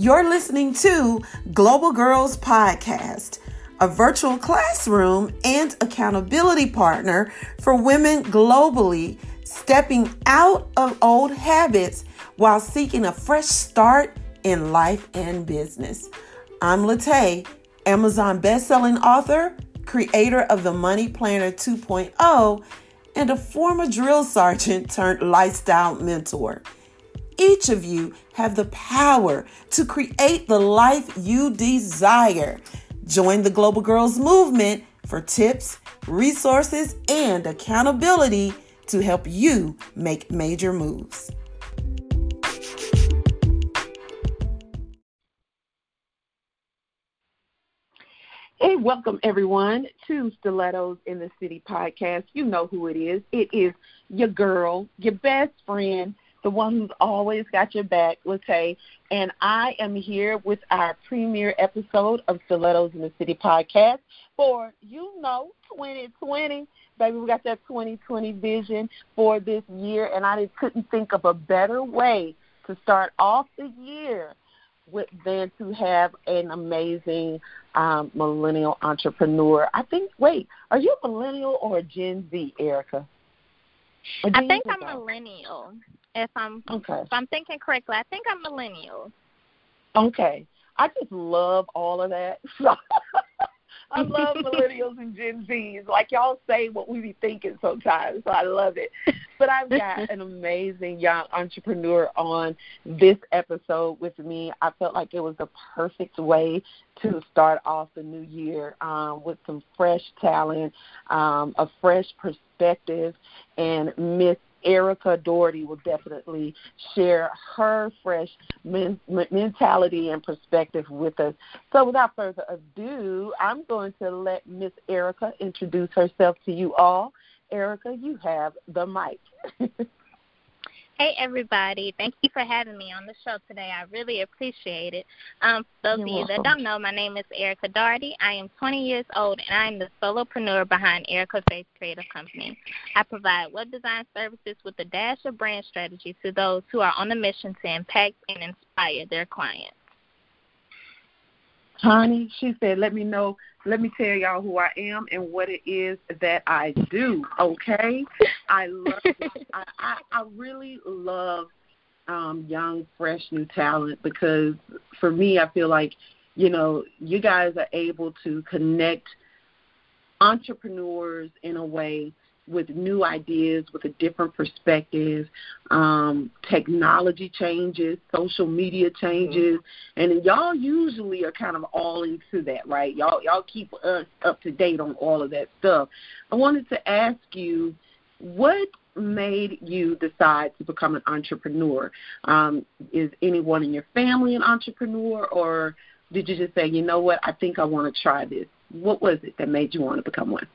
You're listening to Global Girls Podcast, a virtual classroom and accountability partner for women globally stepping out of old habits while seeking a fresh start in life and business. I'm Latay, Amazon bestselling author, creator of the Money Planner 2.0, and a former drill sergeant turned lifestyle mentor. Each of you have the power to create the life you desire. Join the Global Girls movement for tips, resources, and accountability to help you make major moves. Hey, welcome everyone to Stilettos in the City podcast. You know who it is. It is your girl, your best friend, the one who's always got your back, Latay. And I am here with our premiere episode of Stilettos in the City podcast for, you know, 2020. Baby, we got that 2020 vision for this year, and I just couldn't think of a better way to start off the year with, than to have an amazing um, millennial entrepreneur. I think, wait, are you a millennial or a Gen Z, Erica? I think I'm a millennial. If I'm okay. if I'm thinking correctly, I think I'm millennial. Okay. I just love all of that. I love millennials and Gen Zs. Like y'all say what we be thinking sometimes, so I love it. But I've got an amazing young entrepreneur on this episode with me. I felt like it was the perfect way to start off the new year um, with some fresh talent, um, a fresh perspective, and Miss Erica Doherty will definitely share her fresh men- mentality and perspective with us. So, without further ado, I'm going to let Miss Erica introduce herself to you all. Erica, you have the mic. Hey, everybody. Thank you for having me on the show today. I really appreciate it. Um, for those You're of you welcome. that don't know, my name is Erica Doherty. I am 20 years old, and I am the solopreneur behind Erica Faith Creative Company. I provide web design services with a dash of brand strategy to those who are on a mission to impact and inspire their clients. Honey, she said, let me know, let me tell y'all who I am and what it is that I do, okay? I love, I, I, I really love um, young, fresh, new talent because for me, I feel like, you know, you guys are able to connect entrepreneurs in a way – with new ideas, with a different perspective. Um, technology changes, social media changes, mm-hmm. and y'all usually are kind of all into that, right? Y'all y'all keep us up to date on all of that stuff. I wanted to ask you, what made you decide to become an entrepreneur? Um, is anyone in your family an entrepreneur, or did you just say, you know what, I think I want to try this? What was it that made you want to become one?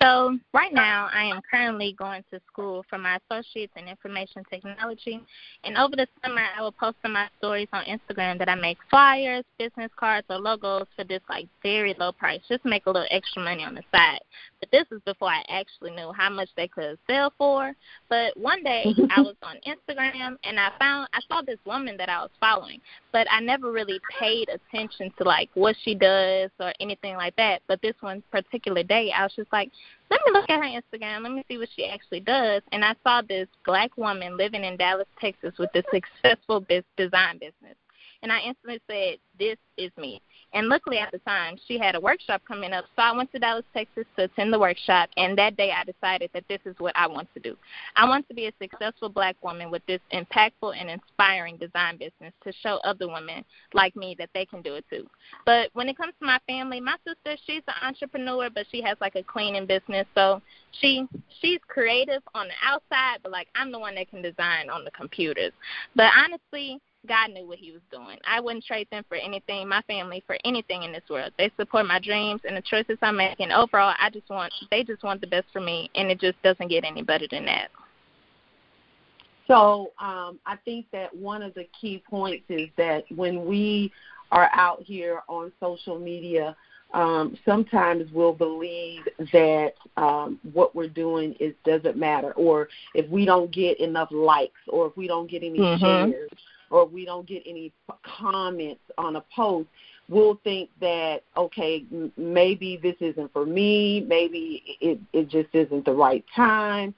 So right now, I am currently going to school for my associates in information technology, and over the summer, I will post on my stories on Instagram that I make flyers, business cards, or logos for this like very low price, just make a little extra money on the side. But this is before I actually knew how much they could sell for. But one day, I was on Instagram and I found I saw this woman that I was following, but I never really paid attention to like what she does or anything like that. But this one particular day, I was just like let me look at her Instagram. Let me see what she actually does. And I saw this black woman living in Dallas, Texas, with a successful design business. And I instantly said, "This is me." And luckily at the time, she had a workshop coming up. So I went to Dallas, Texas to attend the workshop. And that day I decided that this is what I want to do. I want to be a successful black woman with this impactful and inspiring design business to show other women like me that they can do it too. But when it comes to my family, my sister, she's an entrepreneur, but she has like a cleaning business. So she she's creative on the outside, but like I'm the one that can design on the computers. But honestly, God knew what He was doing. I wouldn't trade them for anything, my family for anything in this world. They support my dreams and the choices I'm making. overall, I just want they just want the best for me, and it just doesn't get any better than that. So um, I think that one of the key points is that when we are out here on social media, um, sometimes we'll believe that um, what we're doing is doesn't matter, or if we don't get enough likes, or if we don't get any mm-hmm. shares, or we don't get any comments on a post, we'll think that okay, maybe this isn't for me, maybe it it just isn't the right time.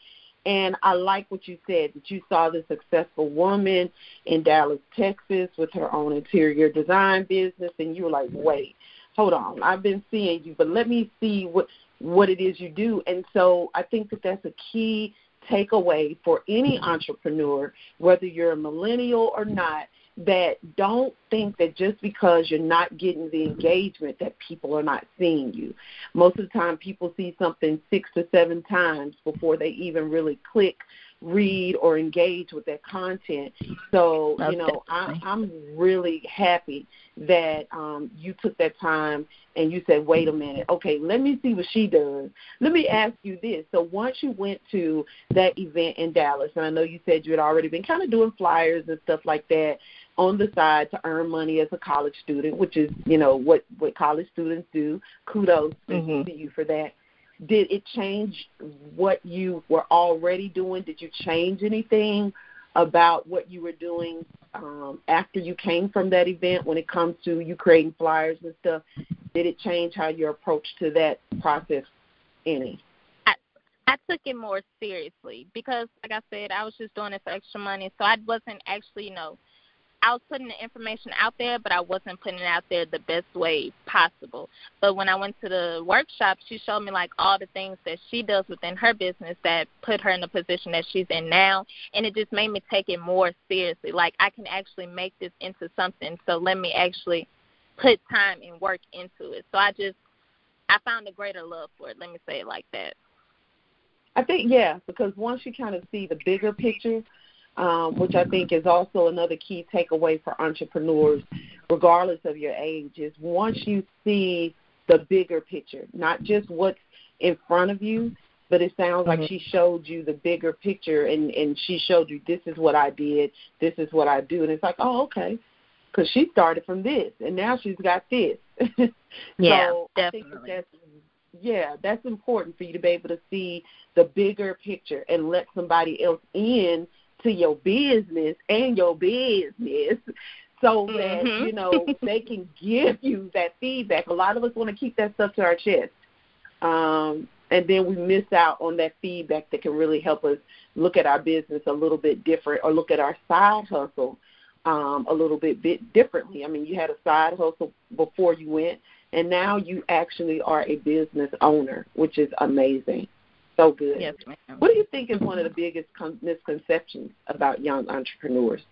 And I like what you said that you saw the successful woman in Dallas, Texas, with her own interior design business, and you were like, wait, hold on, I've been seeing you, but let me see what what it is you do. And so I think that that's a key takeaway for any entrepreneur, whether you're a millennial or not, that don't think that just because you're not getting the engagement that people are not seeing you. Most of the time people see something six to seven times before they even really click read or engage with that content. So, you know, I, I'm really happy that um, you took that time and you said, wait a minute, okay, let me see what she does. Let me ask you this. So, once you went to that event in Dallas, and I know you said you had already been kind of doing flyers and stuff like that on the side to earn money as a college student, which is, you know, what, what college students do. Kudos mm-hmm. to you for that did it change what you were already doing? Did you change anything about what you were doing um, after you came from that event when it comes to you creating flyers and stuff? Did it change how your approach to that process any? I, I took it more seriously because, like I said, I was just doing it for extra money, so I wasn't actually, you know, I was putting the information out there, but I wasn't putting it out there the best way possible. But when I went to the workshop, she showed me like all the things that she does within her business that put her in the position that she's in now, and it just made me take it more seriously. Like I can actually make this into something, so let me actually put time and work into it. So I just I found a greater love for it. Let me say it like that. I think yeah, because once you kind of see the bigger picture um, which I think is also another key takeaway for entrepreneurs, regardless of your age, is once you see the bigger picture, not just what's in front of you, but it sounds like mm-hmm. she showed you the bigger picture and and she showed you this is what I did, this is what I do, and it's like oh okay, because she started from this and now she's got this. yeah, so definitely. I think that that's yeah, that's important for you to be able to see the bigger picture and let somebody else in to your business and your business so that mm-hmm. you know they can give you that feedback. A lot of us want to keep that stuff to our chest, um, and then we miss out on that feedback that can really help us look at our business a little bit different, or look at our side hustle um, a little bit bit differently. I mean, you had a side hustle before you went, and now you actually are a business owner, which is amazing. So good. Yes, ma'am. What do you think is one of the biggest con- misconceptions about young entrepreneurs?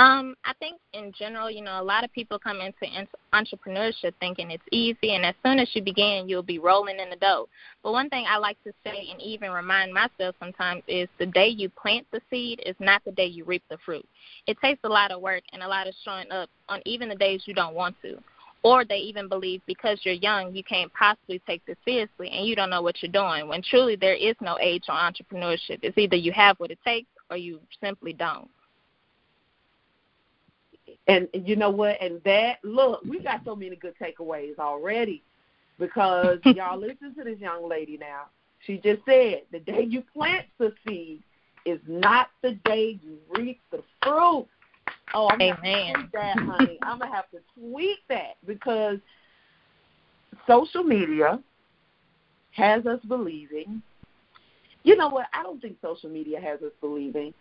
Um, I think in general, you know, a lot of people come into entrepreneurship thinking it's easy, and as soon as you begin, you'll be rolling in the dough. But one thing I like to say and even remind myself sometimes is the day you plant the seed is not the day you reap the fruit. It takes a lot of work and a lot of showing up on even the days you don't want to or they even believe because you're young you can't possibly take this seriously and you don't know what you're doing when truly there is no age on entrepreneurship. It's either you have what it takes or you simply don't. And you know what? And that look we got so many good takeaways already because y'all listen to this young lady now. She just said the day you plant the seed is not the day you reap the fruit Oh, I'm Amen. gonna tweet that, honey. I'm gonna have to tweet that because social media has us believing. You know what? I don't think social media has us believing.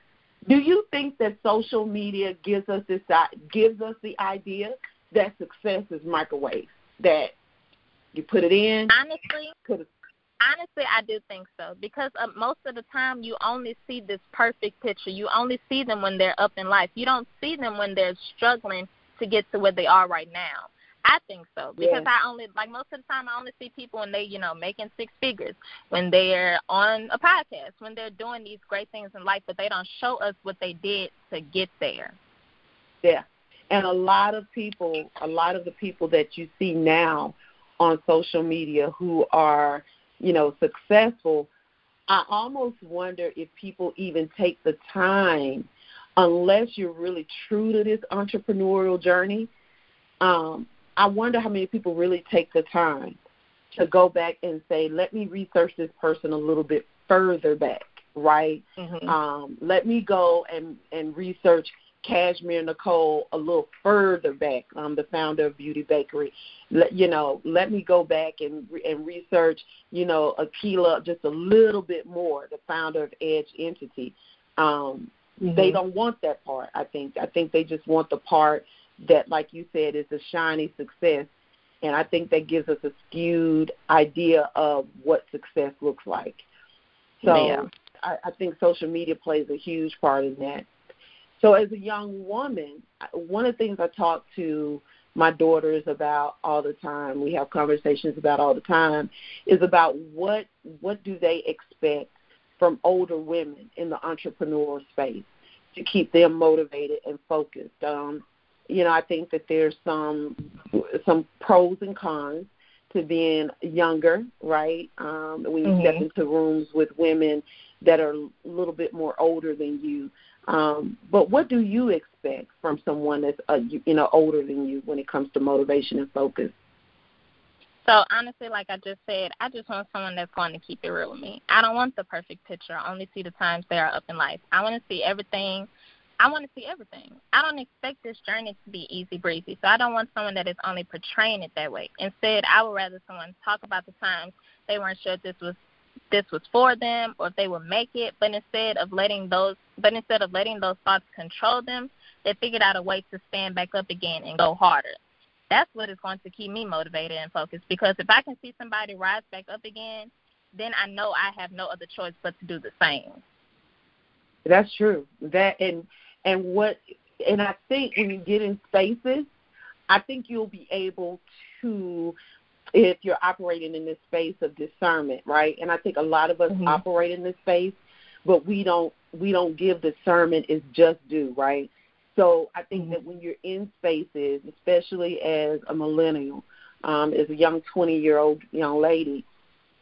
Do you think that social media gives us this gives us the idea that success is microwave? That you put it in, honestly, honestly, I do think so because uh, most of the time you only see this perfect picture. You only see them when they're up in life. You don't see them when they're struggling to get to where they are right now. I think so because yeah. I only like most of the time I only see people when they you know making six figures when they're on a podcast when they're doing these great things in life, but they don't show us what they did to get there. Yeah, and a lot of people, a lot of the people that you see now on social media who are you know, successful, I almost wonder if people even take the time, unless you're really true to this entrepreneurial journey. Um, I wonder how many people really take the time to go back and say, let me research this person a little bit further back, right? Mm-hmm. Um, let me go and, and research Cashmere Nicole a little further back. I'm the founder of Beauty Bakery. Let, you know, let me go back and and research. You know, Akila just a little bit more. The founder of Edge Entity. Um, mm-hmm. They don't want that part. I think. I think they just want the part that, like you said, is a shiny success. And I think that gives us a skewed idea of what success looks like. So yeah. I, I think social media plays a huge part in that. So as a young woman, one of the things I talk to my daughters about all the time, we have conversations about all the time, is about what what do they expect from older women in the entrepreneurial space to keep them motivated and focused. Um, you know, I think that there's some some pros and cons to being younger, right? Um, when you mm-hmm. step into rooms with women that are a little bit more older than you. Um, but what do you expect from someone that's uh, you, you know older than you when it comes to motivation and focus? So honestly, like I just said, I just want someone that's going to keep it real with me. I don't want the perfect picture. I only see the times they are up in life. I want to see everything. I want to see everything. I don't expect this journey to be easy breezy. So I don't want someone that is only portraying it that way. Instead, I would rather someone talk about the times they weren't sure if this was this was for them or if they would make it, but instead of letting those but instead of letting those thoughts control them, they figured out a way to stand back up again and go harder. That's what is going to keep me motivated and focused because if I can see somebody rise back up again, then I know I have no other choice but to do the same. That's true. That and and what and I think when you get in spaces, I think you'll be able to if you're operating in this space of discernment, right? And I think a lot of us mm-hmm. operate in this space, but we don't we don't give discernment its just due, right? So I think mm-hmm. that when you're in spaces, especially as a millennial, um, as a young 20 year old young lady,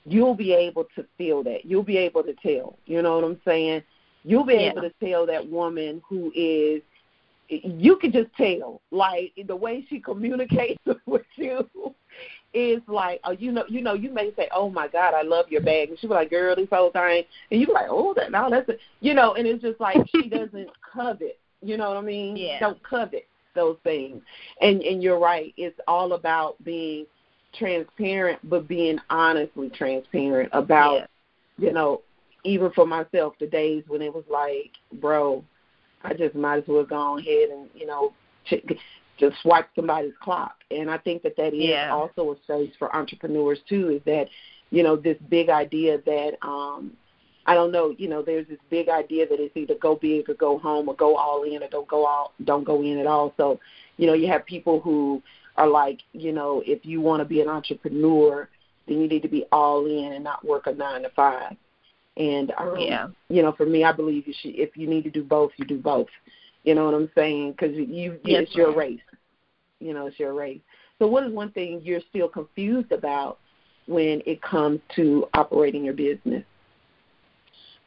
you'll be able to feel that. You'll be able to tell. You know what I'm saying? You'll be yeah. able to tell that woman who is you can just tell, like the way she communicates with you is like, oh, you know, you know, you may say, oh my God, I love your bag, and she'll be like, girl, this whole thing, and you be like, oh, that now that's, a, you know, and it's just like she doesn't covet, you know what I mean? Yeah. Don't covet those things, and and you're right, it's all about being transparent, but being honestly transparent about, yeah. you know, even for myself, the days when it was like, bro, I just might as well go ahead and you know just swipe somebody's clock. And I think that that is yeah. also a space for entrepreneurs too. Is that you know this big idea that um I don't know, you know, there's this big idea that it's either go big or go home or go all in or don't go all don't go in at all. So, you know, you have people who are like, you know, if you want to be an entrepreneur, then you need to be all in and not work a nine to five. And um, yeah, you know, for me, I believe you should. If you need to do both, you do both. You know what I'm saying? Because you, yes, it's your race. You know, it's your race. So, what is one thing you're still confused about when it comes to operating your business?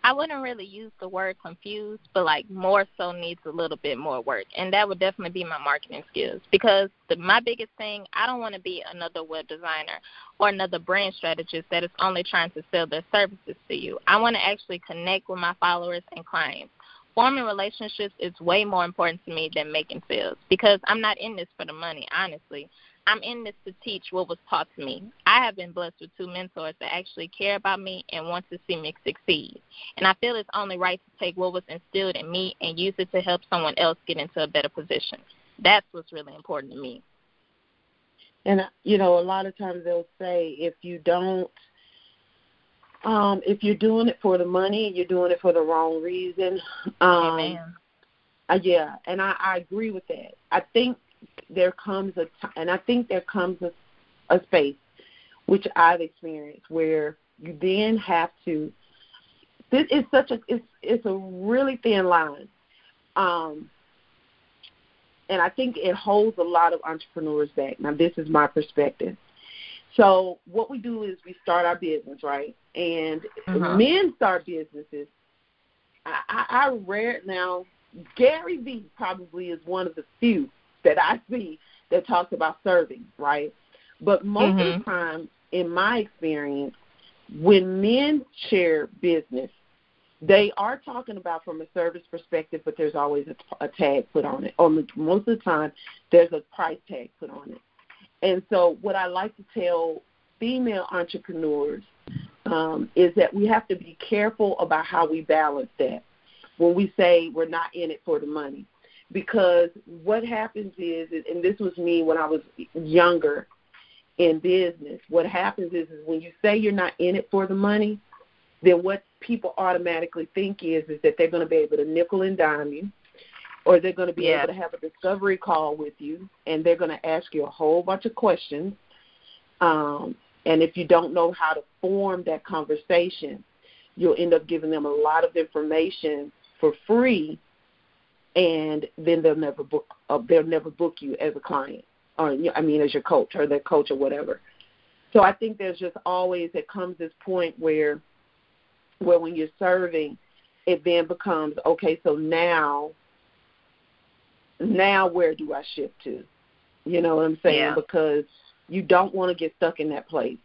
I wouldn't really use the word confused, but like more so needs a little bit more work, and that would definitely be my marketing skills. Because the, my biggest thing, I don't want to be another web designer or another brand strategist that is only trying to sell their services to you. I want to actually connect with my followers and clients. Forming relationships is way more important to me than making sales because I'm not in this for the money, honestly. I'm in this to teach what was taught to me. I have been blessed with two mentors that actually care about me and want to see me succeed. And I feel it's only right to take what was instilled in me and use it to help someone else get into a better position. That's what's really important to me. And you know, a lot of times they'll say if you don't um if you're doing it for the money, you're doing it for the wrong reason. Um Amen. Uh, yeah, and I, I agree with that. I think there comes a time, and I think there comes a, a space which I've experienced where you then have to. This is such a it's it's a really thin line, um, and I think it holds a lot of entrepreneurs back. Now, this is my perspective. So, what we do is we start our business, right? And uh-huh. men start businesses. I, I, I rare now. Gary Vee probably is one of the few that I see that talks about serving, right? But most mm-hmm. of the mm-hmm. time, in my experience, when men share business, they are talking about from a service perspective, but there's always a, a tag put on it. Or most of the time, there's a price tag put on it. And so, what I like to tell female entrepreneurs um, is that we have to be careful about how we balance that when we say we're not in it for the money. Because what happens is, and this was me when I was younger in business, what happens is, is when you say you're not in it for the money, then what people automatically think is is that they're going to be able to nickel and dime you, or they're going to be yeah. able to have a discovery call with you, and they're going to ask you a whole bunch of questions. Um, and if you don't know how to form that conversation, you'll end up giving them a lot of information for free, and then they'll never book. Uh, they'll never book you as a client, or I mean, as your coach or their coach or whatever. So I think there's just always it comes this point where where when you're serving, it then becomes okay. So now, now where do I shift to? You know what I'm saying? Yeah. Because you don't want to get stuck in that place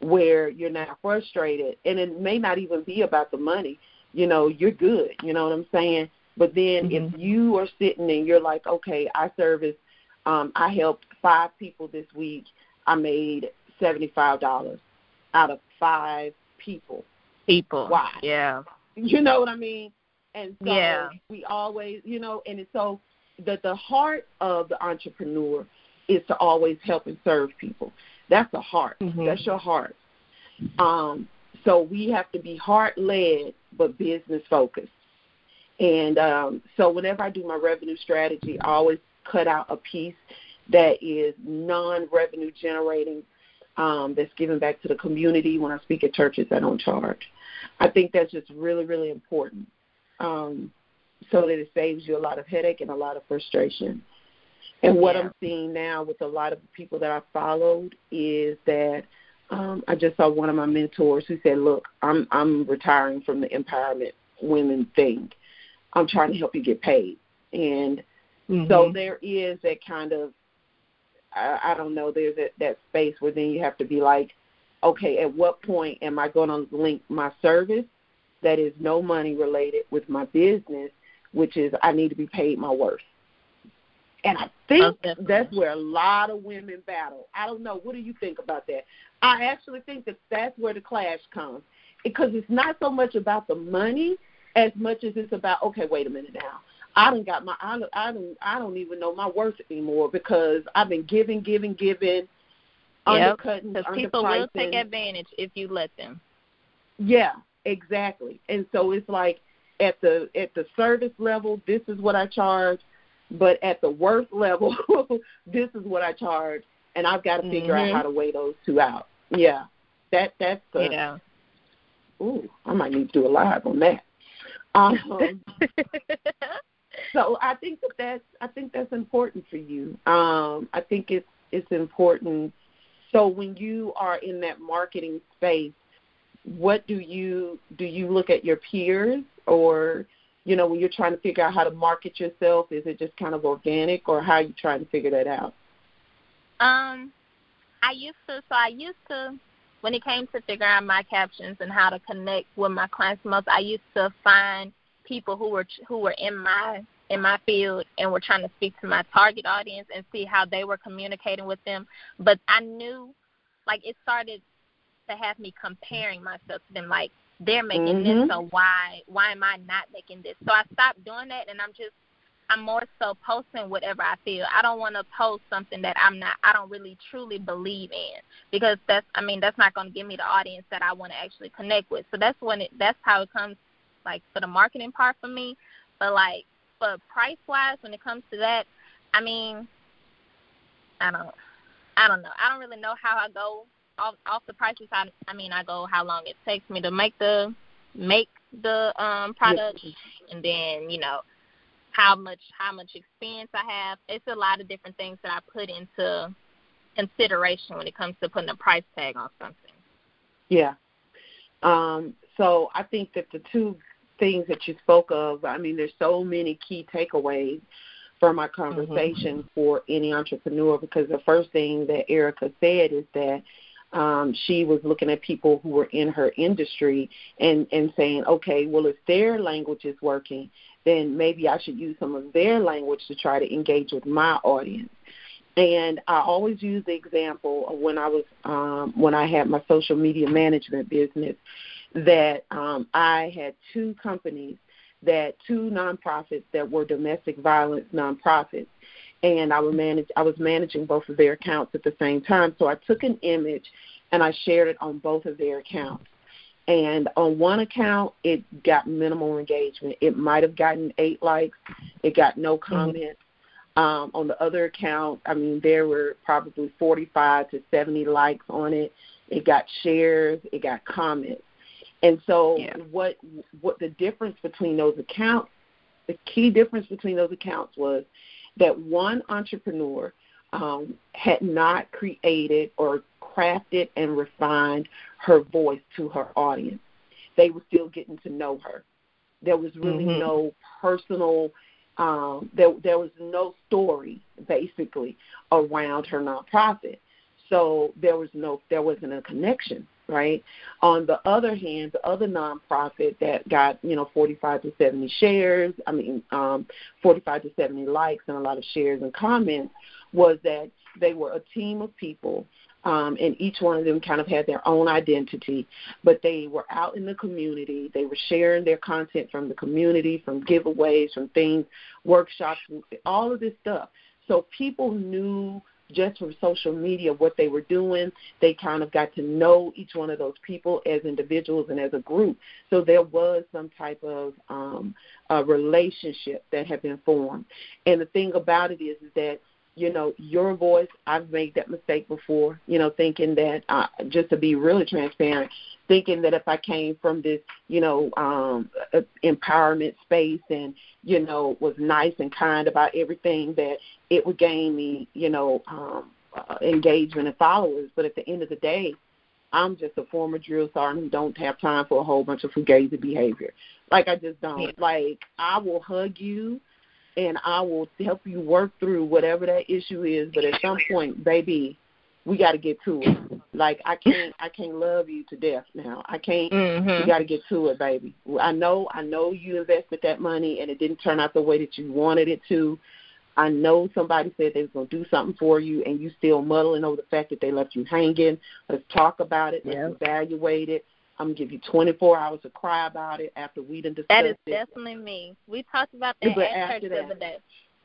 where you're now frustrated, and it may not even be about the money. You know, you're good. You know what I'm saying? But then mm-hmm. if you are sitting and you're like, okay, I service, um, I helped five people this week. I made seventy five dollars out of five people people. Why? Yeah. You know what I mean? And so yeah. we always, you know, and it's so the the heart of the entrepreneur is to always help and serve people. That's the heart. Mm-hmm. That's your heart. Um, so we have to be heart led but business focused. And um, so whenever I do my revenue strategy, I always cut out a piece that is non revenue generating um, that's given back to the community. When I speak at churches, I don't charge. I think that's just really, really important um, so that it saves you a lot of headache and a lot of frustration. And what yeah. I'm seeing now with a lot of the people that I followed is that um, I just saw one of my mentors who said, "Look, I'm I'm retiring from the empowerment women thing. I'm trying to help you get paid." And mm-hmm. so there is that kind of I, I don't know. There's that that space where then you have to be like, okay, at what point am I going to link my service that is no money related with my business, which is I need to be paid my worth. And I think that's where a lot of women battle. I don't know. What do you think about that? I actually think that that's where the clash comes because it's not so much about the money as much as it's about okay, wait a minute now. I don't got my I don't I don't I don't even know my worth anymore because I've been giving, giving, giving, yep. undercutting, Because people will take advantage if you let them. Yeah, exactly. And so it's like at the at the service level, this is what I charge, but at the worst level, this is what I charge, and I've got to figure mm-hmm. out how to weigh those two out. Yeah, that that's the. Yeah. Ooh, I might need to do a live on that. Um, so I think that that's I think that's important for you. Um, I think it's it's important. So when you are in that marketing space, what do you do? You look at your peers, or you know, when you're trying to figure out how to market yourself, is it just kind of organic, or how are you trying to figure that out? Um, I used to. So I used to when it came to figuring out my captions and how to connect with my clients most, I used to find people who were who were in my in my field and were trying to speak to my target audience and see how they were communicating with them. But I knew, like, it started to have me comparing myself to them. Like, they're making mm-hmm. this, so why why am I not making this? So I stopped doing that, and I'm just I'm more so posting whatever I feel. I don't want to post something that I'm not I don't really truly believe in because that's I mean that's not going to give me the audience that I want to actually connect with. So that's when it that's how it comes like for the marketing part for me. But like for price wise, when it comes to that, I mean, I don't, I don't know. I don't really know how I go off off the prices. I, I mean, I go how long it takes me to make the make the um product, and then you know how much how much experience I have. It's a lot of different things that I put into consideration when it comes to putting a price tag on something. Yeah. Um, so I think that the two things that you spoke of, I mean, there's so many key takeaways from my conversation mm-hmm. for any entrepreneur because the first thing that Erica said is that um, she was looking at people who were in her industry and and saying, okay, well if their language is working, then maybe I should use some of their language to try to engage with my audience. And I always use the example of when I was um, when I had my social media management business that um, I had two companies that two nonprofits that were domestic violence nonprofits and I was manage I was managing both of their accounts at the same time. So I took an image and I shared it on both of their accounts. And on one account, it got minimal engagement. It might have gotten eight likes. It got no mm-hmm. comments. Mm-hmm. Um, on the other account, I mean, there were probably 45 to 70 likes on it. It got shares. It got comments. And so, yeah. what what the difference between those accounts? The key difference between those accounts was that one entrepreneur um, had not created or crafted and refined her voice to her audience. They were still getting to know her. There was really mm-hmm. no personal um, there there was no story basically around her nonprofit. So there was no there wasn't a connection right? On the other hand, the other nonprofit that got, you know, 45 to 70 shares, I mean, um, 45 to 70 likes and a lot of shares and comments was that they were a team of people um, and each one of them kind of had their own identity, but they were out in the community. They were sharing their content from the community, from giveaways, from things, workshops, all of this stuff. So people knew just from social media what they were doing. They kind of got to know each one of those people as individuals and as a group. So there was some type of um, a relationship that had been formed. And the thing about it is, is that you know your voice. I've made that mistake before you know thinking that uh, just to be really transparent thinking that if i came from this you know um empowerment space and you know was nice and kind about everything that it would gain me you know um uh, engagement and followers. But at the end of the day i'm just a former drill sergeant who don't have time for a whole bunch of fugazi behavior. Like i just don't. Like i will hug you and I will help you work through whatever that issue is. But at some point, baby, we got to get to it. Like I can't, I can't love you to death now. I can't. Mm-hmm. We got to get to it, baby. I know, I know you invested that money and it didn't turn out the way that you wanted it to. I know somebody said they was gonna do something for you, and you still muddling over the fact that they left you hanging. Let's talk about it. Let's yeah. evaluate it. I'm gonna give you 24 hours to cry about it after we done discussed That is it. definitely me. We talked about that but at church the other day.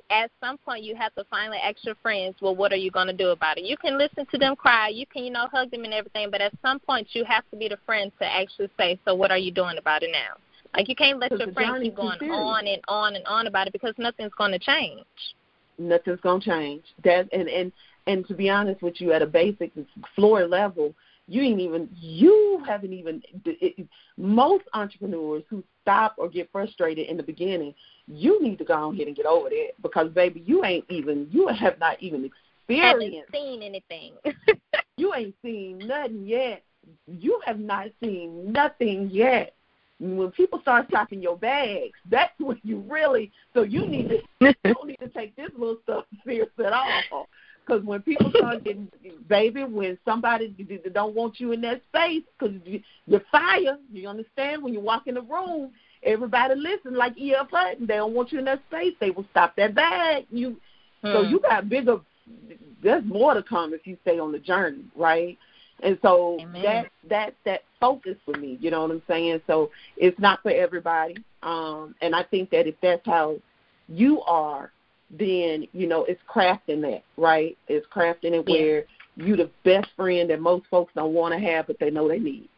At some point, you have to finally ask your friends, well, what are you going to do about it? You can listen to them cry, you can, you know, hug them and everything, but at some point, you have to be the friend to actually say, so what are you doing about it now? Like you can't let your friends keep going on and on and on about it because nothing's going to change. Nothing's going to change. That and and and to be honest with you, at a basic floor level, you ain't even you haven't even it, most entrepreneurs who stop or get frustrated in the beginning you need to go ahead and get over that because baby you ain't even you have not even experienced haven't seen anything you ain't seen nothing yet you have not seen nothing yet when people start stocking your bags, that's when you really. So you need to you don't need to take this little stuff serious at all. Because when people start getting, baby, when somebody don't want you in that space, because you're fire, you understand? When you walk in the room, everybody listen like E.F. Hutton. They don't want you in that space. They will stop that bag. You, hmm. so you got bigger. There's more to come if you stay on the journey, right? And so Amen. that that that focus for me, you know what I'm saying? So it's not for everybody. Um, and I think that if that's how you are, then you know it's crafting that right. It's crafting it yeah. where you the best friend that most folks don't want to have, but they know they need.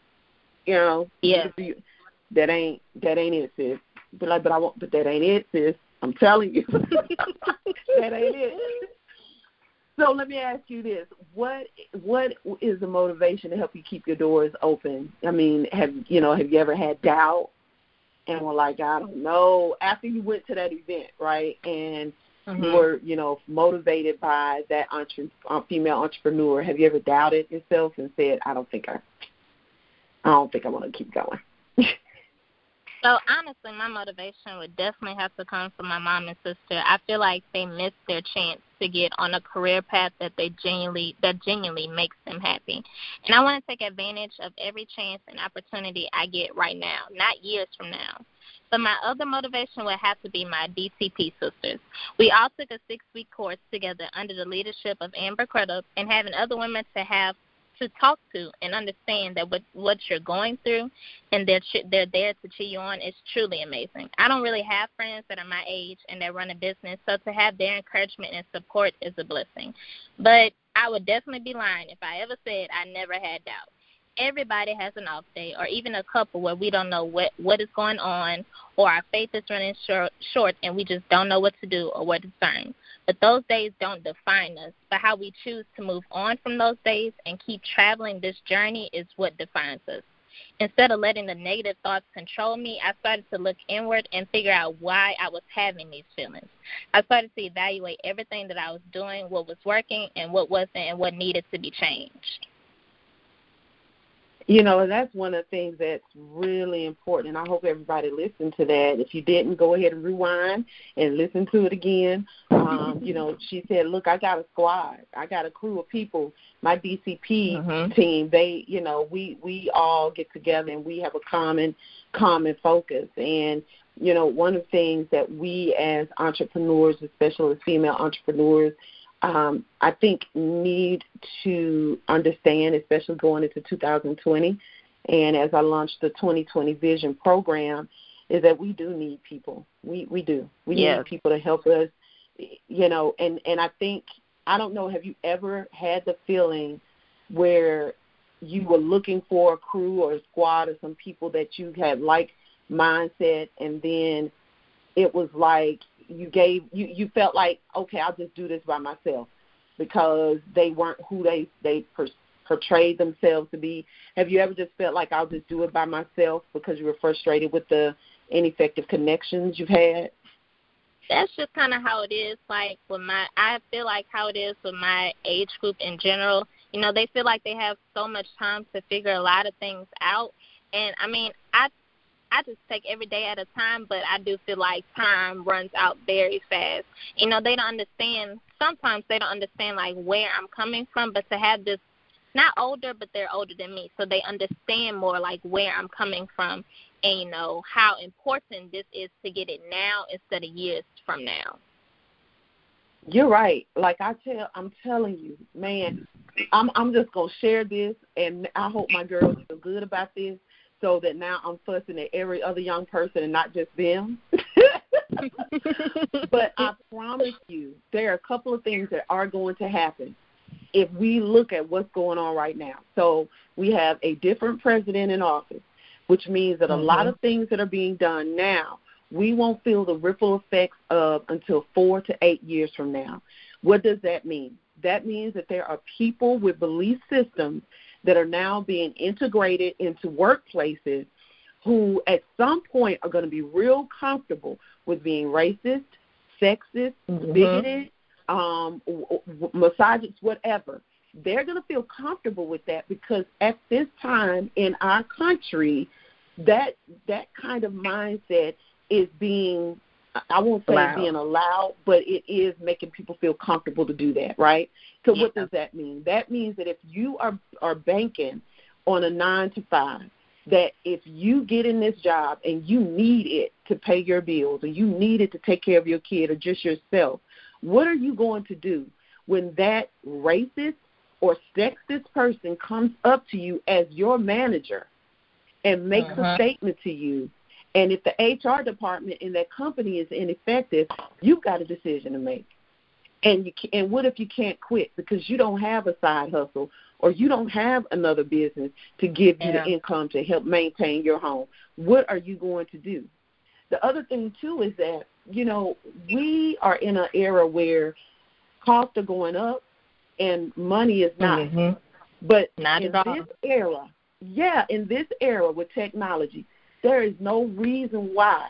You know, yeah. that ain't that ain't it, sis. But like, but I want, but that ain't it, sis. I'm telling you, that ain't it. So let me ask you this: what what is the motivation to help you keep your doors open? I mean, have you know have you ever had doubt and were like, I don't know, after you went to that event, right? And mm-hmm. were, you know, motivated by that entre- uh, female entrepreneur. Have you ever doubted yourself and said, I don't think I, I don't think I want to keep going? So honestly, my motivation would definitely have to come from my mom and sister. I feel like they missed their chance to get on a career path that they genuinely that genuinely makes them happy. And I want to take advantage of every chance and opportunity I get right now, not years from now. But my other motivation would have to be my DCP sisters. We all took a six week course together under the leadership of Amber Crudup and having other women to have to talk to and understand that what what you're going through and that they're they're there to cheer you on is truly amazing. I don't really have friends that are my age and that run a business, so to have their encouragement and support is a blessing. But I would definitely be lying if I ever said I never had doubt everybody has an off day or even a couple where we don't know what what is going on or our faith is running short, short and we just don't know what to do or what to turn. But those days don't define us, but how we choose to move on from those days and keep traveling this journey is what defines us. Instead of letting the negative thoughts control me, I started to look inward and figure out why I was having these feelings. I started to evaluate everything that I was doing, what was working and what wasn't, and what needed to be changed. You know, and that's one of the things that's really important. And I hope everybody listened to that. If you didn't, go ahead and rewind and listen to it again. Um, you know, she said, "Look, I got a squad. I got a crew of people. My DCP mm-hmm. team. They, you know, we we all get together and we have a common common focus. And you know, one of the things that we as entrepreneurs, especially as female entrepreneurs, um, I think need to understand, especially going into 2020, and as I launched the 2020 Vision program, is that we do need people. We we do. We yes. need people to help us. You know, and and I think I don't know. Have you ever had the feeling where you were looking for a crew or a squad or some people that you had like mindset, and then it was like you gave you you felt like okay I'll just do this by myself because they weren't who they they per, portrayed themselves to be. Have you ever just felt like I'll just do it by myself because you were frustrated with the ineffective connections you've had? That's just kind of how it is. Like with my, I feel like how it is with my age group in general. You know, they feel like they have so much time to figure a lot of things out. And I mean, I I just take every day at a time, but I do feel like time runs out very fast. You know, they don't understand. Sometimes they don't understand like where I'm coming from, but to have this not older, but they're older than me, so they understand more like where I'm coming from and you know how important this is to get it now instead of years from now. You're right. Like I tell, I'm telling you, man. I'm I'm just gonna share this, and I hope my girls feel good about this so that now I'm fussing at every other young person and not just them. but I promise you, there are a couple of things that are going to happen if we look at what's going on right now. So we have a different president in office, which means that a mm-hmm. lot of things that are being done now, we won't feel the ripple effects of until four to eight years from now. What does that mean? That means that there are people with belief systems that are now being integrated into workplaces who at some point are going to be real comfortable with being racist, sexist, mm-hmm. bigoted, um, misogynist, whatever. They're going to feel comfortable with that because at this time in our country, that that kind of mindset is being I won't say being allowed, but it is making people feel comfortable to do that, right? So yeah. what does that mean? That means that if you are are banking on a nine to five, that if you get in this job and you need it to pay your bills or you need it to take care of your kid or just yourself, what are you going to do when that racist or sexist person comes up to you as your manager and makes uh-huh. a statement to you and if the HR department in that company is ineffective, you've got a decision to make. And you can, and what if you can't quit because you don't have a side hustle or you don't have another business to give you yeah. the income to help maintain your home? What are you going to do? The other thing too is that you know we are in an era where costs are going up and money is not. Mm-hmm. But not in this era, yeah, in this era with technology, there is no reason why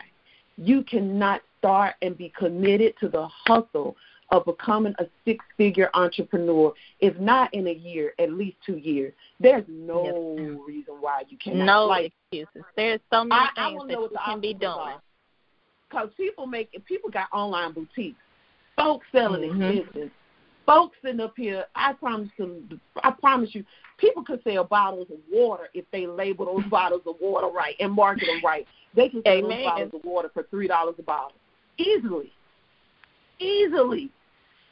you cannot start and be committed to the hustle of becoming a six figure entrepreneur, if not in a year, at least two years. There's no yes. reason why you cannot. No like, excuses. There's so many I, things I that you can be doing. Because people make people got online boutiques, folks selling mm-hmm. folks sitting up here. I promise you, I promise you, people could sell bottles of water if they label those bottles of water right and market them right. They can sell Amen. those bottles of water for three dollars a bottle easily, easily.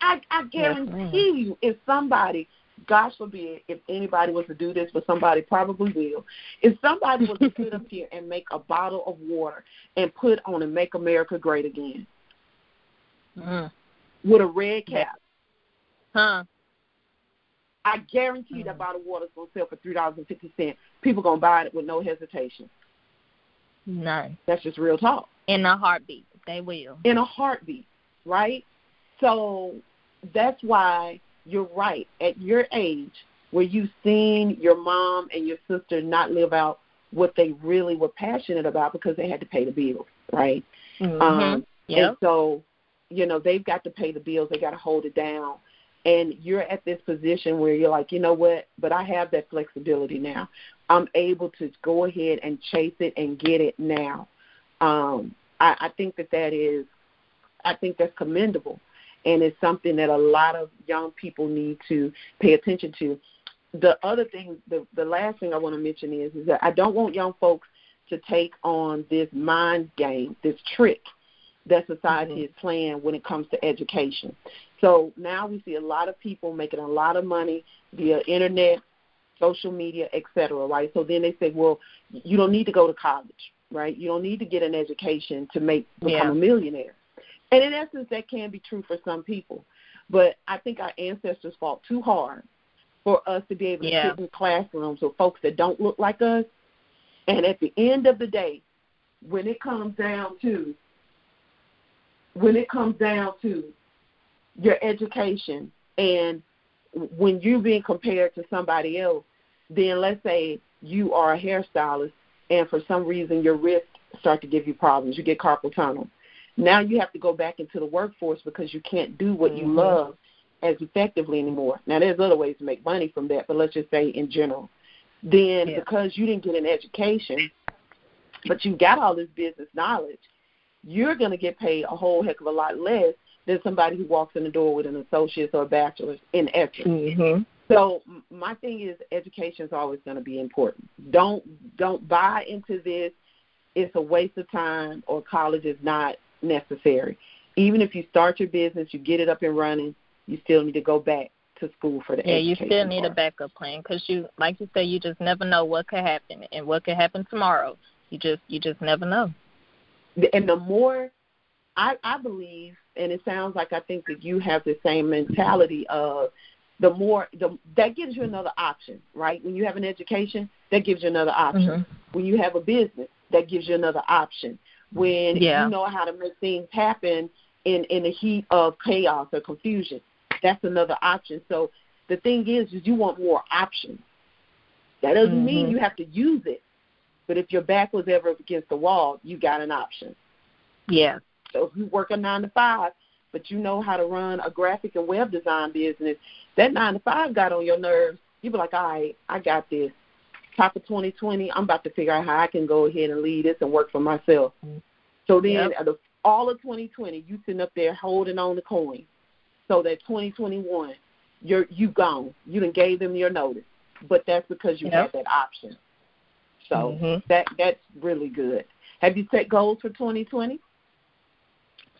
I, I guarantee yes, you, if somebody, gosh forbid, if anybody was to do this, but somebody probably will, if somebody was to sit up here and make a bottle of water and put on and make America great again mm. with a red cap, huh? I guarantee mm. that bottle of water is gonna sell for three dollars and fifty cents. People gonna buy it with no hesitation. None. That's just real talk. In a heartbeat, they will. In a heartbeat, right? So that's why you're right. At your age, where you've seen your mom and your sister not live out what they really were passionate about because they had to pay the bills, right? Mm-hmm. Um, yep. And so, you know, they've got to pay the bills. They got to hold it down. And you're at this position where you're like, you know what? But I have that flexibility now. I'm able to go ahead and chase it and get it now. Um, I, I think that that is, I think that's commendable and it's something that a lot of young people need to pay attention to. The other thing, the the last thing I want to mention is is that I don't want young folks to take on this mind game, this trick that society mm-hmm. is playing when it comes to education. So now we see a lot of people making a lot of money via internet, social media, etc. Right? So then they say, well, you don't need to go to college, right? You don't need to get an education to make become yeah. a millionaire. And in essence, that can be true for some people. But I think our ancestors fought too hard for us to be able to yeah. sit in classrooms with folks that don't look like us. And at the end of the day, when it comes down to when it comes down to your education and when you're being compared to somebody else, then let's say you are a hairstylist and for some reason your wrists start to give you problems. You get carpal tunnel. Now you have to go back into the workforce because you can't do what mm-hmm. you love as effectively anymore. Now there's other ways to make money from that, but let's just say in general. Then yeah. because you didn't get an education, but you got all this business knowledge, you're going to get paid a whole heck of a lot less than somebody who walks in the door with an associate's or a bachelor's in essence. Mm-hmm. So my thing is education is always going to be important. Don't don't buy into this. It's a waste of time or college is not necessary. Even if you start your business, you get it up and running, you still need to go back to school for the yeah. You still need part. a backup plan because you, like you said, you just never know what could happen and what could happen tomorrow. You just you just never know. And the more I I believe, and it sounds like I think that you have the same mentality of the more the that gives you another option, right? When you have an education, that gives you another option. Mm-hmm. When you have a business, that gives you another option when yeah. you know how to make things happen in in the heat of chaos or confusion. That's another option. So the thing is, is you want more options. That doesn't mm-hmm. mean you have to use it, but if your back was ever against the wall, you got an option. Yeah. So if you work a nine to five, but you know how to run a graphic and web design business, that nine to five got on your nerves. You be like, all right, I got this top of 2020, I'm about to figure out how I can go ahead and lead this and work for myself. So then, yep. all of 2020, you sitting up there holding on the coin, so that 2021, you're you gone. You done gave them your notice, but that's because you yep. had that option. So mm-hmm. that that's really good. Have you set goals for 2020?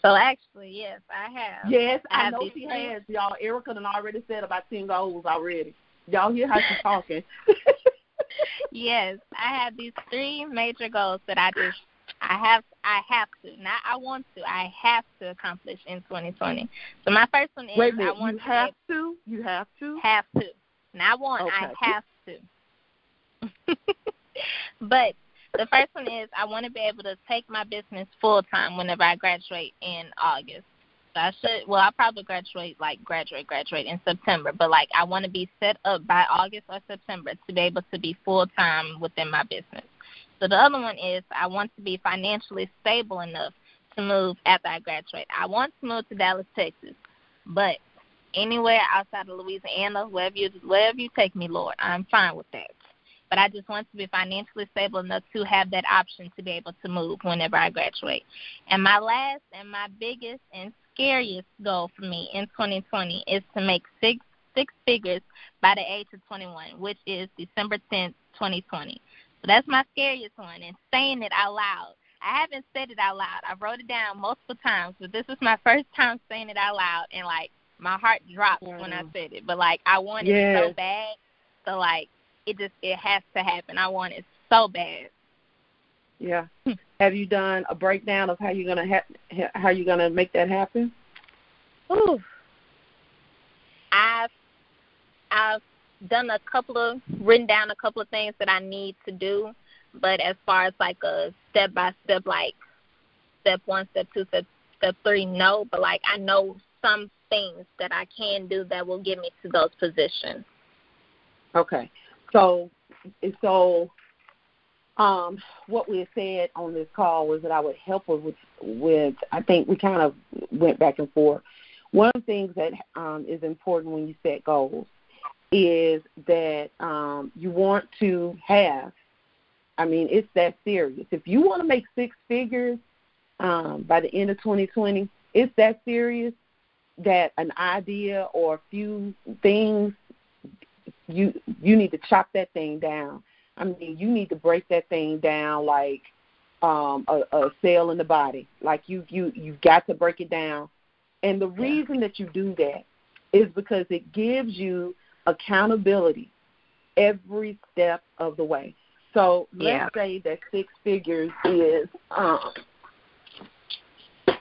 So actually, yes, I have. Yes, I, I have know she has, y'all. Erica done already said about ten goals already. Y'all hear how she's talking. yes, I have these three major goals that I just I have I have to not I want to I have to accomplish in 2020. So my first one is Wait a minute, I want you have to, to you have to have to not want okay. I have to. but the first one is I want to be able to take my business full time whenever I graduate in August. So I should well I'll probably graduate like graduate graduate in September, but like I want to be set up by August or September to be able to be full time within my business. So the other one is I want to be financially stable enough to move after I graduate. I want to move to Dallas, Texas, But anywhere outside of Louisiana, wherever you wherever you take me, Lord, I'm fine with that. But I just want to be financially stable enough to have that option to be able to move whenever I graduate. And my last and my biggest and scariest goal for me in 2020 is to make six six figures by the age of 21, which is December 10th, 2020. So that's my scariest one. And saying it out loud. I haven't said it out loud. I wrote it down multiple times, but this is my first time saying it out loud, and like my heart dropped mm-hmm. when I said it. But like I want yes. it so bad, so like it just it has to happen. I want it so bad. Yeah. Have you done a breakdown of how you're gonna ha- how you're gonna make that happen? Ooh. I've I've done a couple of written down a couple of things that I need to do, but as far as like a step by step, like step one, step two, step step three, no. But like I know some things that I can do that will get me to those positions. Okay, so so um, what we said on this call was that I would help her with with. I think we kind of went back and forth. One of the things that um, is important when you set goals is that um, you want to have. I mean, it's that serious. If you want to make six figures um, by the end of 2020, it's that serious that an idea or a few things you you need to chop that thing down. I mean, you need to break that thing down like um, a, a cell in the body. Like you you you've got to break it down. And the reason that you do that is because it gives you accountability every step of the way. So let's yeah. say that six figures is um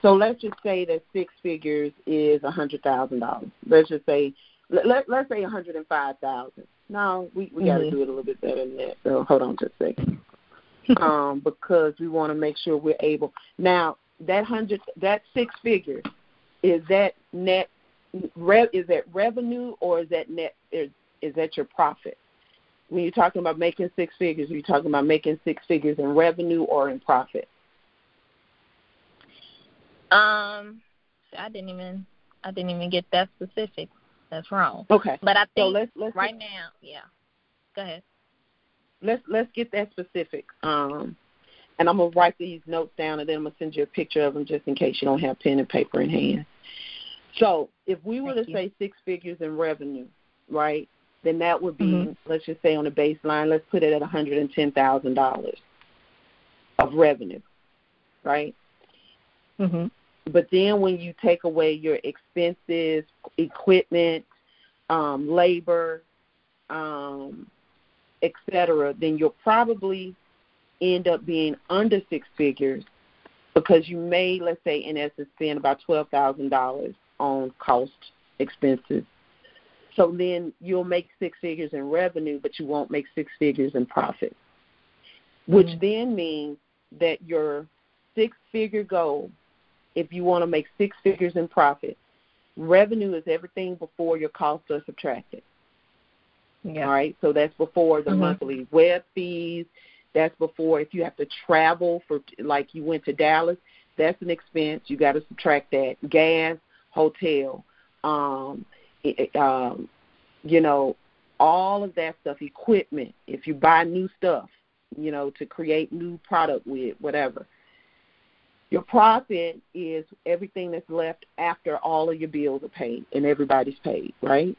so let's just say that six figures is a hundred thousand dollars. Let's just say let, let's say a hundred and five thousand. No, we we mm-hmm. got to do it a little bit better than that. So hold on just a second. um, because we want to make sure we're able. Now that hundred, that six figures, is that net? Rev, is that revenue or is that net? Is, is that your profit? When you're talking about making six figures, are you talking about making six figures in revenue or in profit? Um, I didn't even I didn't even get that specific. That's wrong. Okay. But I think so let's, let's right get, now, yeah. Go ahead. Let's let's get that specific. Um, and I'm gonna write these notes down, and then I'm gonna send you a picture of them just in case you don't have pen and paper in hand. So if we were Thank to you. say six figures in revenue, right? Then that would be, mm-hmm. let's just say on the baseline, let's put it at $110,000 of revenue, right? Mm-hmm. But then when you take away your expenses, equipment, um, labor, um, etc., then you'll probably end up being under six figures because you may, let's say, in essence, spend about twelve thousand dollars on cost expenses. So then you'll make six figures in revenue, but you won't make six figures in profit, which mm-hmm. then means that your six figure goal if you want to make six figures in profit, revenue is everything before your costs are subtracted. Yeah. All right, so that's before the mm-hmm. monthly web fees. That's before if you have to travel for like you went to Dallas, that's an expense. You got to subtract that gas, hotel, um, it, um, you know, all of that stuff, equipment. If you buy new stuff, you know, to create new product with whatever, your profit is everything that's left after all of your bills are paid and everybody's paid, right?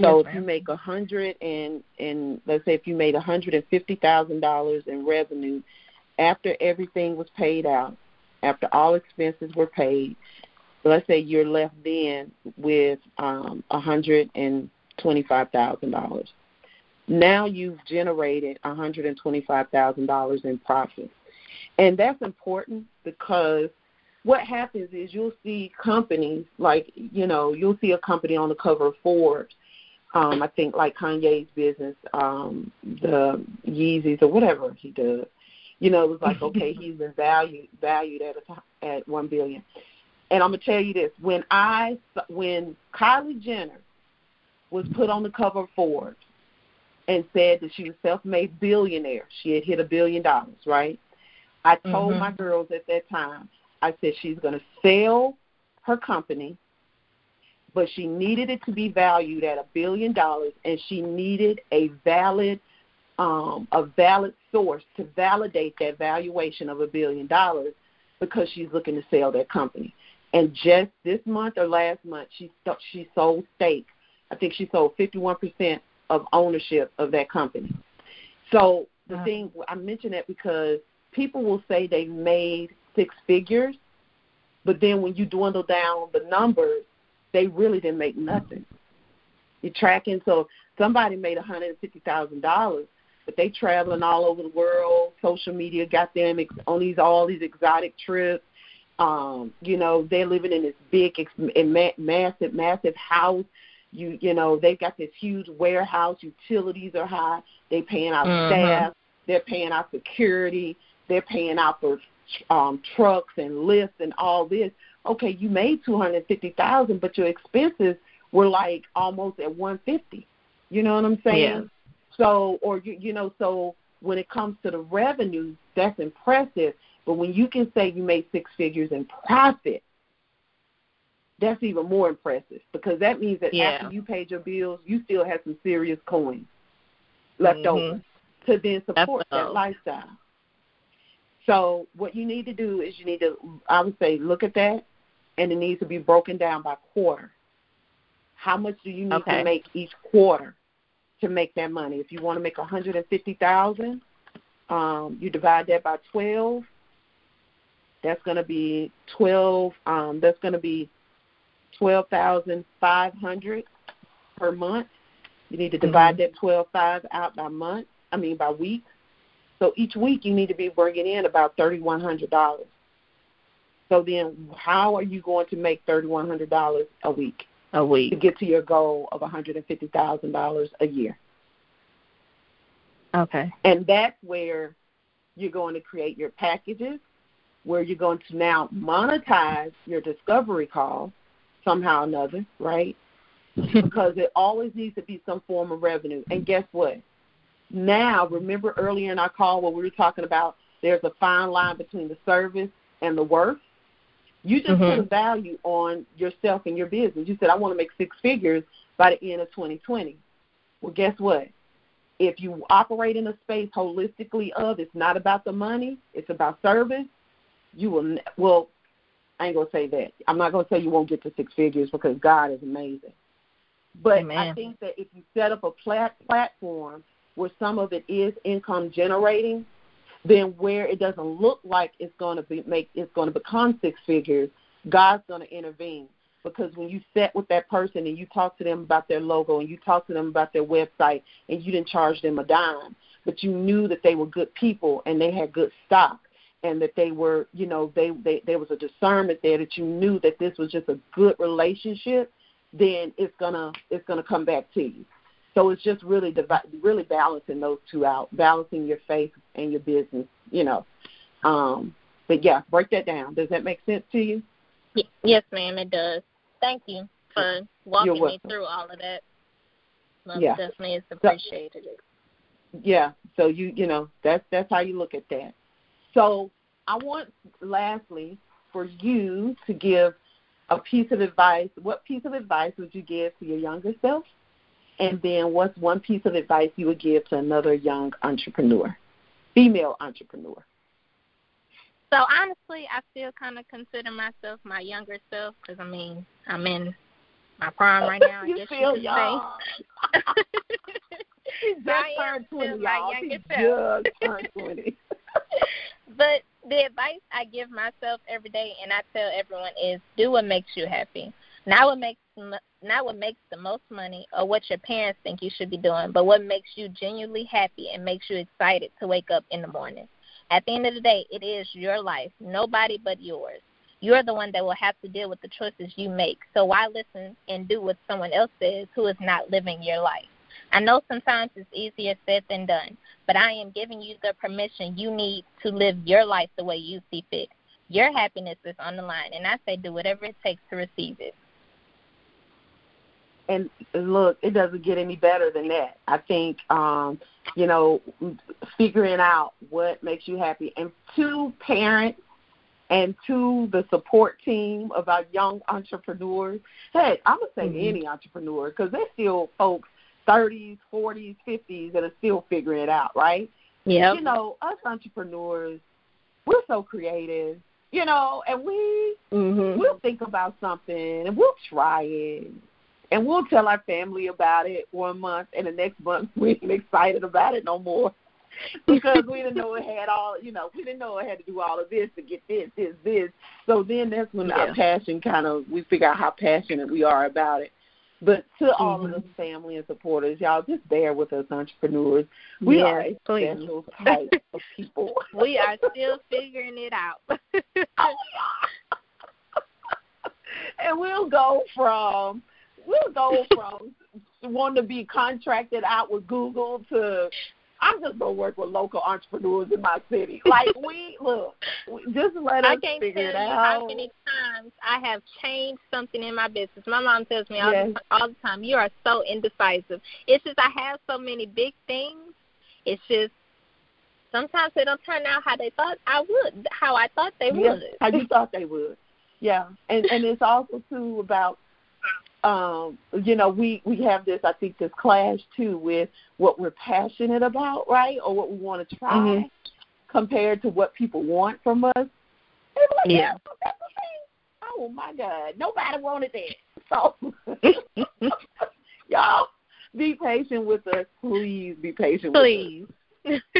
So yes, if you make a hundred and and let's say if you made a hundred and fifty thousand dollars in revenue after everything was paid out, after all expenses were paid, let's say you're left then with um a hundred and twenty five thousand dollars. Now you've generated a hundred and twenty five thousand dollars in profit. And that's important because what happens is you'll see companies like, you know, you'll see a company on the cover of Forbes. Um, I think like Kanye's business, um, the Yeezys or whatever he does. You know, it was like, okay, he's been valued valued at a, at one billion. And I'm gonna tell you this: when I when Kylie Jenner was put on the cover of Forbes and said that she was self-made billionaire, she had hit a billion dollars, right? I told mm-hmm. my girls at that time, I said she's going to sell her company but she needed it to be valued at a billion dollars, and she needed a valid um, a valid source to validate that valuation of a billion dollars because she's looking to sell that company. And just this month or last month, she she sold stake. I think she sold 51% of ownership of that company. So the wow. thing I mention that because people will say they made six figures, but then when you dwindle down the numbers, they really didn't make nothing. You're tracking so somebody made a hundred and fifty thousand dollars, but they traveling all over the world. Social media got them on these all these exotic trips. Um, you know, they're living in this big, massive, massive house. You, you know, they've got this huge warehouse. Utilities are high. They're paying out mm-hmm. staff. They're paying out security. They're paying out for um, trucks and lifts and all this. Okay, you made two hundred fifty thousand, but your expenses were like almost at one fifty. You know what I'm saying? Yeah. So, or you, you know, so when it comes to the revenue, that's impressive. But when you can say you made six figures in profit, that's even more impressive because that means that yeah. after you paid your bills, you still have some serious coins left mm-hmm. over to then support that lifestyle. So what you need to do is you need to, I would say, look at that, and it needs to be broken down by quarter. How much do you need okay. to make each quarter to make that money? If you want to make a hundred and fifty thousand, um, you divide that by twelve. That's going to be twelve. Um, that's going to be twelve thousand five hundred per month. You need to divide mm-hmm. that twelve five out by month. I mean by week. So each week you need to be bringing in about thirty one hundred dollars. So then, how are you going to make thirty one hundred dollars a week? A week to get to your goal of one hundred and fifty thousand dollars a year. Okay. And that's where you're going to create your packages, where you're going to now monetize your discovery call somehow or another, right? because it always needs to be some form of revenue. And guess what? Now, remember earlier in our call when we were talking about there's a fine line between the service and the worth? You just mm-hmm. put a value on yourself and your business. You said, I want to make six figures by the end of 2020. Well, guess what? If you operate in a space holistically of it's not about the money, it's about service, you will, well, I ain't going to say that. I'm not going to say you won't get to six figures because God is amazing. But Amen. I think that if you set up a plat- platform where some of it is income generating, then where it doesn't look like it's going to be make it's going to become six figures, God's going to intervene. Because when you sit with that person and you talk to them about their logo and you talk to them about their website and you didn't charge them a dime, but you knew that they were good people and they had good stock and that they were, you know, they, they there was a discernment there that you knew that this was just a good relationship, then it's gonna it's gonna come back to you. So it's just really really balancing those two out, balancing your faith and your business, you know. Um, but yeah, break that down. Does that make sense to you? Yes, ma'am, it does. Thank you for walking me through all of that. Most yeah. definitely is appreciated. So, yeah, so you you know that's that's how you look at that. So I want lastly for you to give a piece of advice. What piece of advice would you give to your younger self? And then what's one piece of advice you would give to another young entrepreneur, female entrepreneur? So honestly, I still kind of consider myself my younger self because I mean I'm in my prime right now. you I guess feel you young. Just turned twenty, y'all. Just turned twenty. but the advice I give myself every day, and I tell everyone, is do what makes you happy. Not what makes not what makes the most money or what your parents think you should be doing, but what makes you genuinely happy and makes you excited to wake up in the morning. At the end of the day, it is your life, nobody but yours. You're the one that will have to deal with the choices you make. So why listen and do what someone else says who is not living your life? I know sometimes it's easier said than done, but I am giving you the permission you need to live your life the way you see fit. Your happiness is on the line, and I say do whatever it takes to receive it and look, it doesn't get any better than that. I think, um, you know, figuring out what makes you happy. And two parents, and to the support team of our young entrepreneurs. Hey, I'm gonna say Mm-hmm. any entrepreneur because they're still folks 30s, 40s, 50s that are still figuring it out, right? Yep. You know, us entrepreneurs, we're so creative, you know, and we Mhm. we'll think about something and we'll try it. And we'll tell our family about it one month and the next month we ain't excited about it no more. because we didn't know it had all you know, we didn't know it had to do all of this to get this, this, this. So then that's when Yeah. our passion kind of we figure out how passionate we are about it. But to all of Mhm. the family and supporters, y'all just bear with us entrepreneurs. We are a Yes, please. special type of people. We are still figuring it out. and we'll go from we'll go from wanting to be contracted out with Google to I'm just gonna work with local entrepreneurs in my city. Like we look, just let us I can't tell figure you it how many times I have changed something in my business. My mom tells me all, Yes. the, all the time, "You are so indecisive." It's just I have so many big things. It's just sometimes they don't turn out how they thought I would, how I thought they would. how you thought they would. Yeah, and and it's also too about um you know we we have this I think this clash too with what we're passionate about right or what we want to try Mhm. compared to what people want from us. Like, Yeah. thing. Oh my God, nobody wanted that. So y'all be patient with us, please. Be patient with us Please.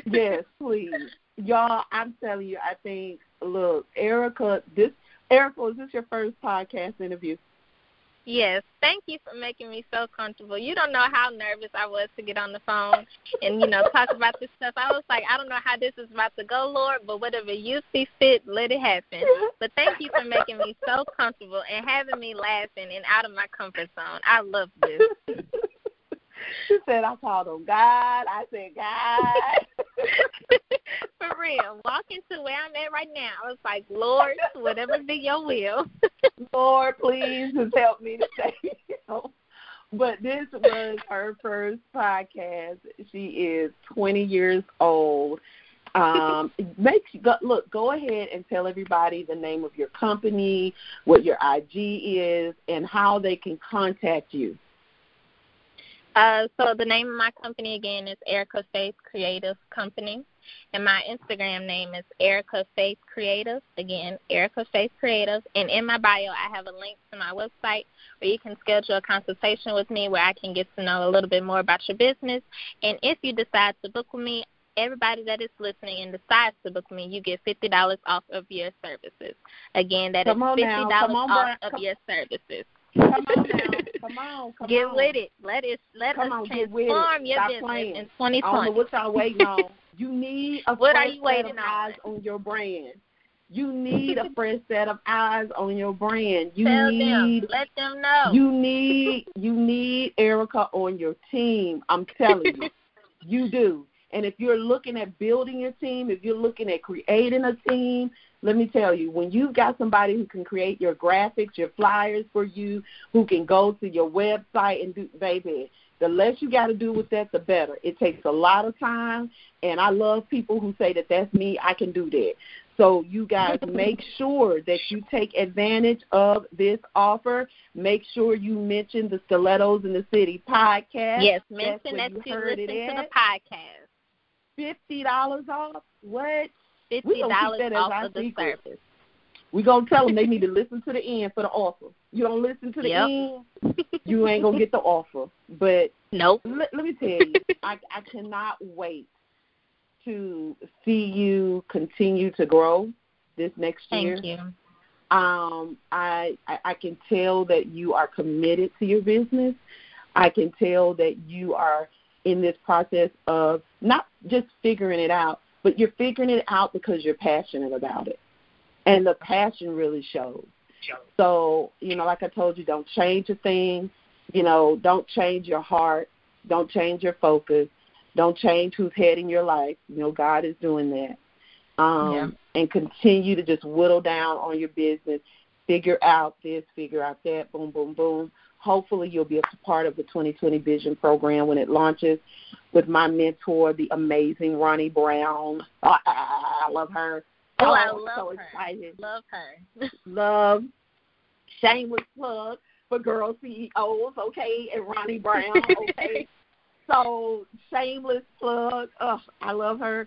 yes, please. Y'all, I'm telling you, I think look, Erica, this Erica, is this your first podcast interview? Yes, thank you for making me so comfortable. You don't know how nervous I was to get on the phone and you know talk about this stuff. I was like, I don't know how this is about to go, Lord, but whatever you see fit, let it happen. But thank you for making me so comfortable and having me laughing and out of my comfort zone. I love this. She said I called on God. I said, God. for real, walking to where I'm at right now, I was like, Lord, whatever be your will. Lord, please just help me to. You know. But this was her first podcast. She is 20 years old. Um, make go, look. Go ahead and tell everybody the name of your company, what your IG is, and how they can contact you. Uh, so the name of my company again is Erica Faith Creative Company, and my Instagram name is Erica Faith Creative. Again, Erica Faith Creative. And in my bio, I have a link to my website where you can schedule a consultation with me, where I can get to know a little bit more about your business. And if you decide to book with me, everybody that is listening and decides to book me, you get fifty dollars off of your services. Again, that is Come on fifty dollars on, off Brian. of Come- your services. Come on. Come on. Come get on. with it. Let it let Come us on, get with it. transform your Stop business playing. in I don't know 2020. what y'all waiting on. You need a What are fresh you waiting set of on? eyes on your brand. You need a fresh set of eyes on your brand. You Tell need them, let them know. you need you need Erica on your team. I'm telling you. you do. And if you're looking at building your team, if you're looking at creating a team, let me tell you, when you've got somebody who can create your graphics, your flyers for you, who can go to your website and do, baby, the less you got to do with that, the better. It takes a lot of time, and I love people who say that that's me, I can do that. So you guys make sure that you take advantage of this offer. Make sure you mention the Stilettos in the City podcast. yes, mention that you you listen to the podcast. Fifty dollars off. What? We Fifty dollars that as off our of the secret. service. We gonna tell them they need to listen to the end for the offer. You don't listen to the Yep. end, you ain't gonna get the offer. But Nope. let, let me tell you, I, I cannot wait to see you continue to grow this next year. Thank you. Um, I, I I can tell that you are committed to your business. I can tell that you are in this process of not just figuring it out, but you're figuring it out because you're passionate about it, and the passion really shows. So you know, like I told you, don't change a thing. You know, don't change your heart. Don't change your focus. Don't change who's head in your life. You know, God is doing that. Um, Yeah. And continue to just whittle down on your business. Figure out this, figure out that. Boom, boom, boom. Hopefully, you'll be a part of the 2020 Vision Program when it launches with my mentor, the amazing Ronnie Brown. I, I love her. Oh, oh I love so her. excited. Love her. love. Shameless plug for girl CEOs, okay, and Ronnie Brown, okay. so shameless plug. Oh, I love her.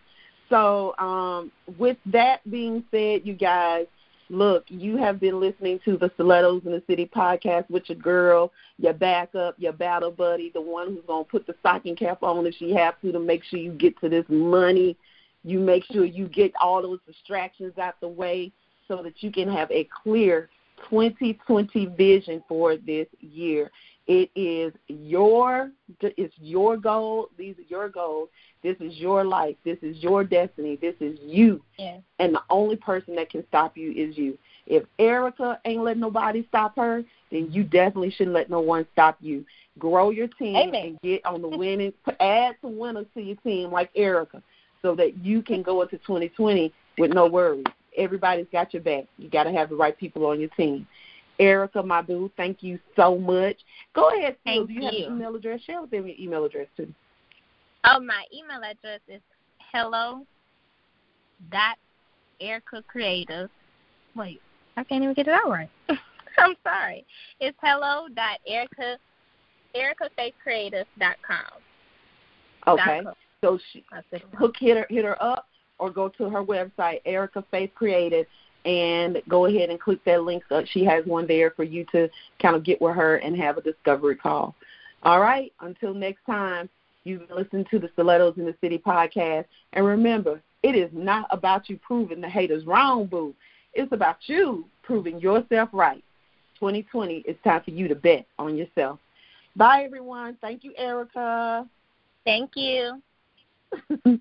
So, um, with that being said, you guys, look, you have been listening to the Stilettos in the City podcast with your girl, your backup, your battle buddy, the one who's gonna put the stocking cap on if she have to to make sure you get to this money. You make sure you get all those distractions out the way so that you can have a clear 2020 vision for this year. It is your it's your goal. These are your goals. This is your life. This is your destiny. This is you. Yeah. And the only person that can stop you is you. If Erica ain't letting nobody stop her, then you definitely shouldn't let no one stop you. Grow your team Amen. and get on the winning. Add some winners to your team like Erica, so that you can go into 2020 with no worries. Everybody's got your back. You got to have the right people on your team. Erica, my boo, thank you so much. Go ahead, Phil. Do you, you, have an email address? Share with them your email address too. Oh, my email address is hello dot Erica Creative. Wait, I can't even get it out right. I'm sorry. It's hello dot Erica EricaFaithCreative dot com. Okay. So she, hook hit her hit her up or go to her website, Erica Faith Creative, and go ahead and click that link. So she has one there for you to kind of get with her and have a discovery call. All right. Until next time. You've been listening to the Stilettos in the City podcast. And remember, it is not about you proving the haters wrong, boo. It's about you proving yourself right. 2020, it's time for you to bet on yourself. Bye, everyone. Thank you, Erica. Thank you.